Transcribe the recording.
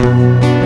Música